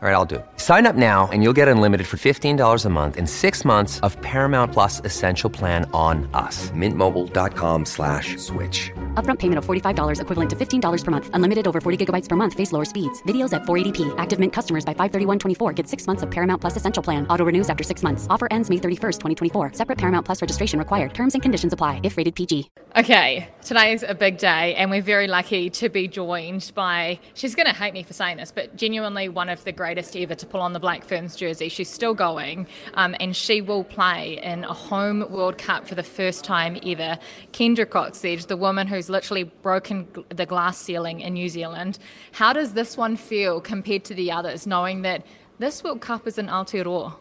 All right, I'll do it. Sign up now and you'll get unlimited for $15 a month in six months of Paramount Plus Essential Plan on us. Mintmobile.com slash switch. Upfront payment of $45 equivalent to $15 per month. Unlimited over 40 gigabytes per month. Face lower speeds. Videos at 480p. Active Mint customers by 531.24 get six months of Paramount Plus Essential Plan. Auto renews after six months. Offer ends May 31st, 2024. Separate Paramount Plus registration required. Terms and conditions apply if rated PG. Okay, today's a big day and we're very lucky to be joined by, she's going to hate me for saying this, but genuinely one of the greatest ever to pull on the Black Ferns jersey. She's still going um, and she will play in a home World Cup for the first time ever. Kendra Cocksedge, the woman who's literally broken the glass ceiling in New Zealand. How does this one feel compared to the others, knowing that this World Cup is in Aotearoa?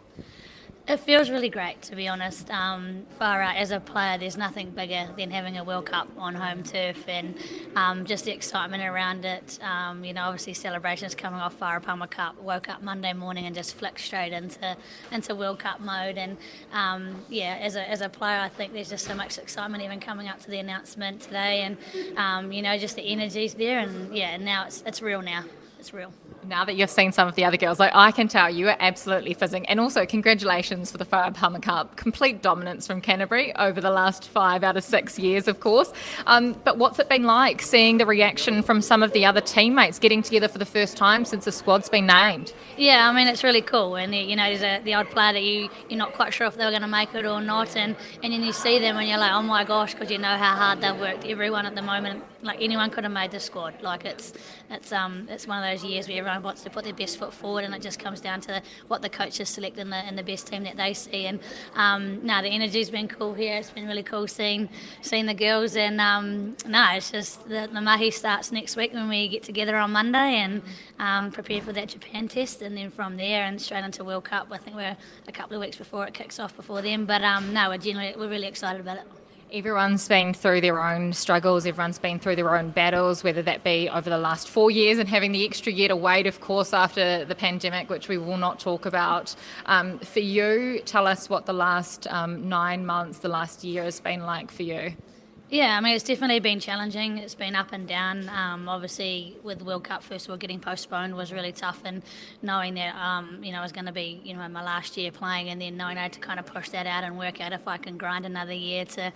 It feels really great, to be honest. Um, far out as a player, there's nothing bigger than having a World Cup on home turf, and um, just the excitement around it. Um, you know, obviously celebrations coming off Farah Palmer Cup. Woke up Monday morning and just flicked straight into into World Cup mode. And um, yeah, as a as a player, I think there's just so much excitement even coming up to the announcement today, and um, you know, just the energy's there. And yeah, now it's it's real now. It's real now that you've seen some of the other girls, like I can tell you are absolutely fizzing. And also, congratulations for the Farah Palmer Cup. Complete dominance from Canterbury over the last five out of six years, of course. Um, but what's it been like seeing the reaction from some of the other teammates getting together for the first time since the squad's been named? Yeah, I mean, it's really cool. And, you know, there's a, the odd player that you, you're not quite sure if they're going to make it or not. And, and then you see them and you're like, oh my gosh, because you know how hard they've worked. Everyone at the moment, like anyone could have made the squad. Like it's, it's, um, it's one of those years where everyone wants to put their best foot forward, and it just comes down to what the coaches select and the, and the best team that they see. And um, no, the energy's been cool here. It's been really cool seeing seeing the girls, and um, no, it's just the, the mahi starts next week when we get together on Monday and um, prepare for that Japan test, and then from there and straight into World Cup. I think we're a couple of weeks before it kicks off before then, but um, no, we're generally we're really excited about it. Everyone's been through their own struggles, everyone's been through their own battles, whether that be over the last four years and having the extra year to wait, of course, after the pandemic, which we will not talk about. Um, for you, tell us what the last um, nine months, the last year has been like for you. Yeah, I mean, it's definitely been challenging. It's been up and down. Um, obviously, with the World Cup, first of all, getting postponed was really tough, and knowing that, um, you know, it was going to be, you know, my last year playing, and then knowing I had to kind of push that out and work out if I can grind another year to,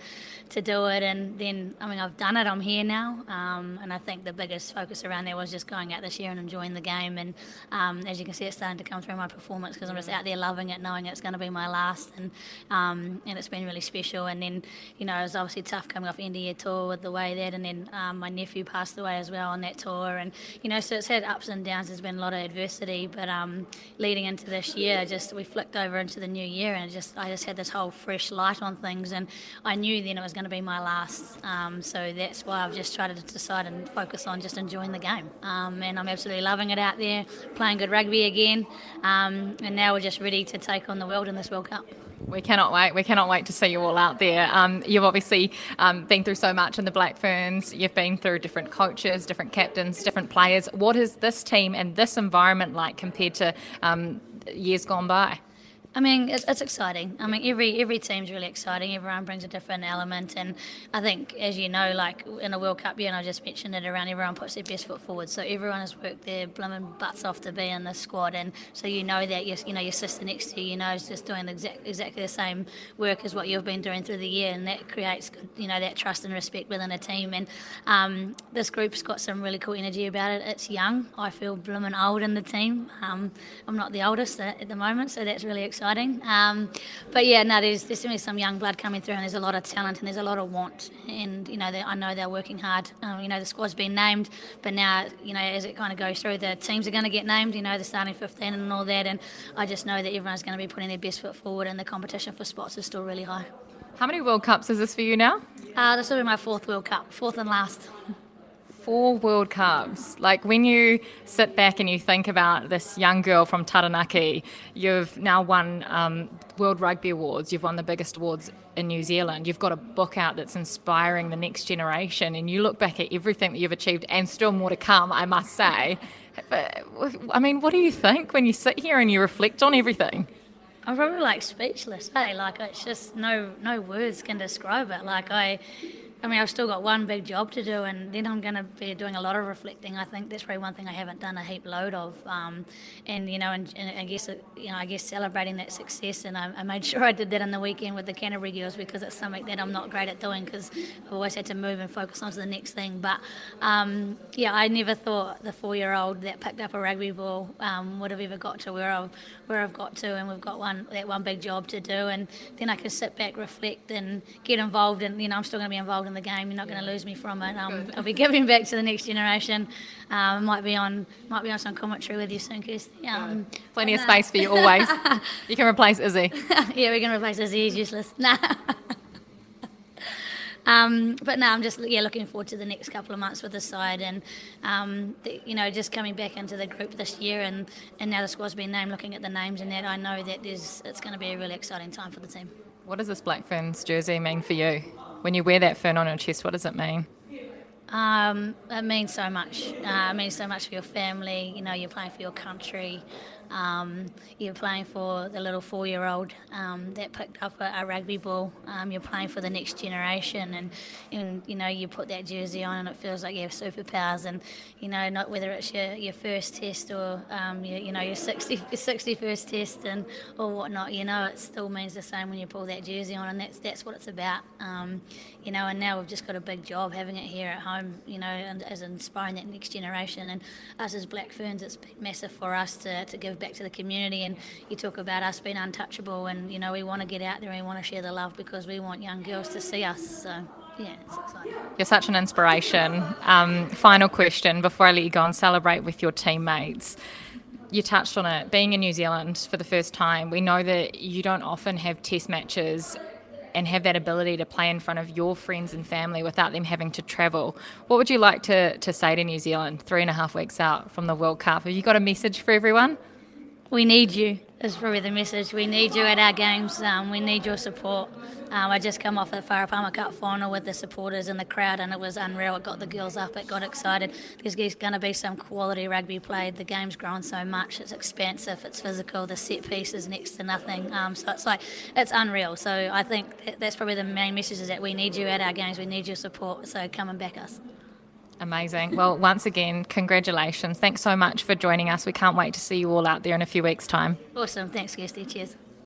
to do it. And then, I mean, I've done it. I'm here now, um, and I think the biggest focus around there was just going out this year and enjoying the game. And um, as you can see, it's starting to come through my performance because I'm just out there loving it, knowing it's going to be my last, and um, and it's been really special. And then, you know, it was obviously tough coming off year tour with the way that, and then um, my nephew passed away as well on that tour, and you know, so it's had ups and downs. There's been a lot of adversity, but um, leading into this year, just we flicked over into the new year, and just I just had this whole fresh light on things, and I knew then it was going to be my last. Um, so that's why I've just tried to decide and focus on just enjoying the game, um, and I'm absolutely loving it out there, playing good rugby again, um, and now we're just ready to take on the world in this World Cup. We cannot wait. We cannot wait to see you all out there. Um, you've obviously um, been through so much in the Black Ferns. You've been through different coaches, different captains, different players. What is this team and this environment like compared to um, years gone by? I mean, it's, it's, exciting. I mean, every every team's really exciting. Everyone brings a different element, and I think, as you know, like in a World Cup year, and I just mentioned it around, everyone puts their best foot forward. So everyone has worked their blooming butts off to be in the squad, and so you know that your you know your sister next to you, you know, is just doing exact, exactly the same work as what you've been doing through the year, and that creates you know that trust and respect within a team. And um, this group's got some really cool energy about it. It's young. I feel blooming old in the team. Um, I'm not the oldest at, at the moment, so that's really exciting exciting. Um, but yeah, no, there's, there's definitely some young blood coming through, and there's a lot of talent and there's a lot of want. And you know, I know they're working hard. Um, you know, the squad's been named, but now you know, as it kind of goes through, the teams are going to get named. You know, the starting 15 and all that. And I just know that everyone's going to be putting their best foot forward, and the competition for spots is still really high. How many World Cups is this for you now? Uh, this will be my fourth World Cup, fourth and last. four World Cups. Like when you sit back and you think about this young girl from Taranaki, you've now won um, World Rugby Awards, you've won the biggest awards in New Zealand, you've got a book out that's inspiring the next generation, and you look back at everything that you've achieved and still more to come, I must say. But, I mean, what do you think when you sit here and you reflect on everything? I'm probably like speechless. Hey, like it's just no no words can describe it. Like I I mean, I've still got one big job to do, and then I'm going to be doing a lot of reflecting. I think that's probably one thing I haven't done a heap load of, um, and you know, and, and, I guess you know, I guess celebrating that success, and I, I, made sure I did that on the weekend with the Canterbury girls because it's something that I'm not great at doing because I've always had to move and focus on to the next thing. But um, yeah, I never thought the four-year-old that picked up a rugby ball um, would have ever got to where I've where I've got to, and we've got one that one big job to do, and then I can sit back, reflect, and get involved, and you know, I'm still going to be involved in the game. You're not going to lose me from it. Um, I'll be giving back to the next generation. Um, might be on might be on some commentary with you soon, Kirsty. Um, Plenty of space for you always. you can replace Izzy. yeah, we can replace Izzy. He's useless. Nah. Um, but now I'm just yeah looking forward to the next couple of months with the side and um, the, you know just coming back into the group this year and, and now the squad's been named. Looking at the names and that, I know that there's it's going to be a really exciting time for the team. What does this Black Ferns jersey mean for you? When you wear that fern on your chest, what does it mean? Um, it means so much. Uh, it means so much for your family. You know, you're playing for your country. Um, you're playing for the little four-year-old um, that picked up a, a rugby ball. Um, you're playing for the next generation, and, and, you know you put that jersey on, and it feels like you have superpowers. And you know, not whether it's your, your first test or um, your, you know your 60 your 61st test and or whatnot. You know, it still means the same when you pull that jersey on, and that's that's what it's about. Um, you know, and now we've just got a big job having it here at home. You know, and as inspiring that next generation, and us as Black Ferns, it's massive for us to, to give back to the community. And you talk about us being untouchable, and you know we want to get out there and we want to share the love because we want young girls to see us. So. Yeah, it's exciting. You're such an inspiration. Um, final question before I let you go and celebrate with your teammates you touched on it, being in New Zealand for the first time, we know that you don't often have test matches and have that ability to play in front of your friends and family without them having to travel. What would you like to, to say to New Zealand three and a half weeks out from the World Cup? Have you got a message for everyone? We need you, is probably the message. We need you at our games. Um, we need your support. Um, I just come off the Farah Cup final with the supporters and the crowd, and it was unreal. It got the girls up, it got excited. There's going to be some quality rugby played. The game's grown so much, it's expansive, it's physical. The set piece is next to nothing. Um, so it's like it's unreal. So I think that's probably the main message: is that we need you at our games, we need your support. So come and back us. Amazing. Well, once again, congratulations. Thanks so much for joining us. We can't wait to see you all out there in a few weeks' time. Awesome. Thanks, Kirsty. Cheers.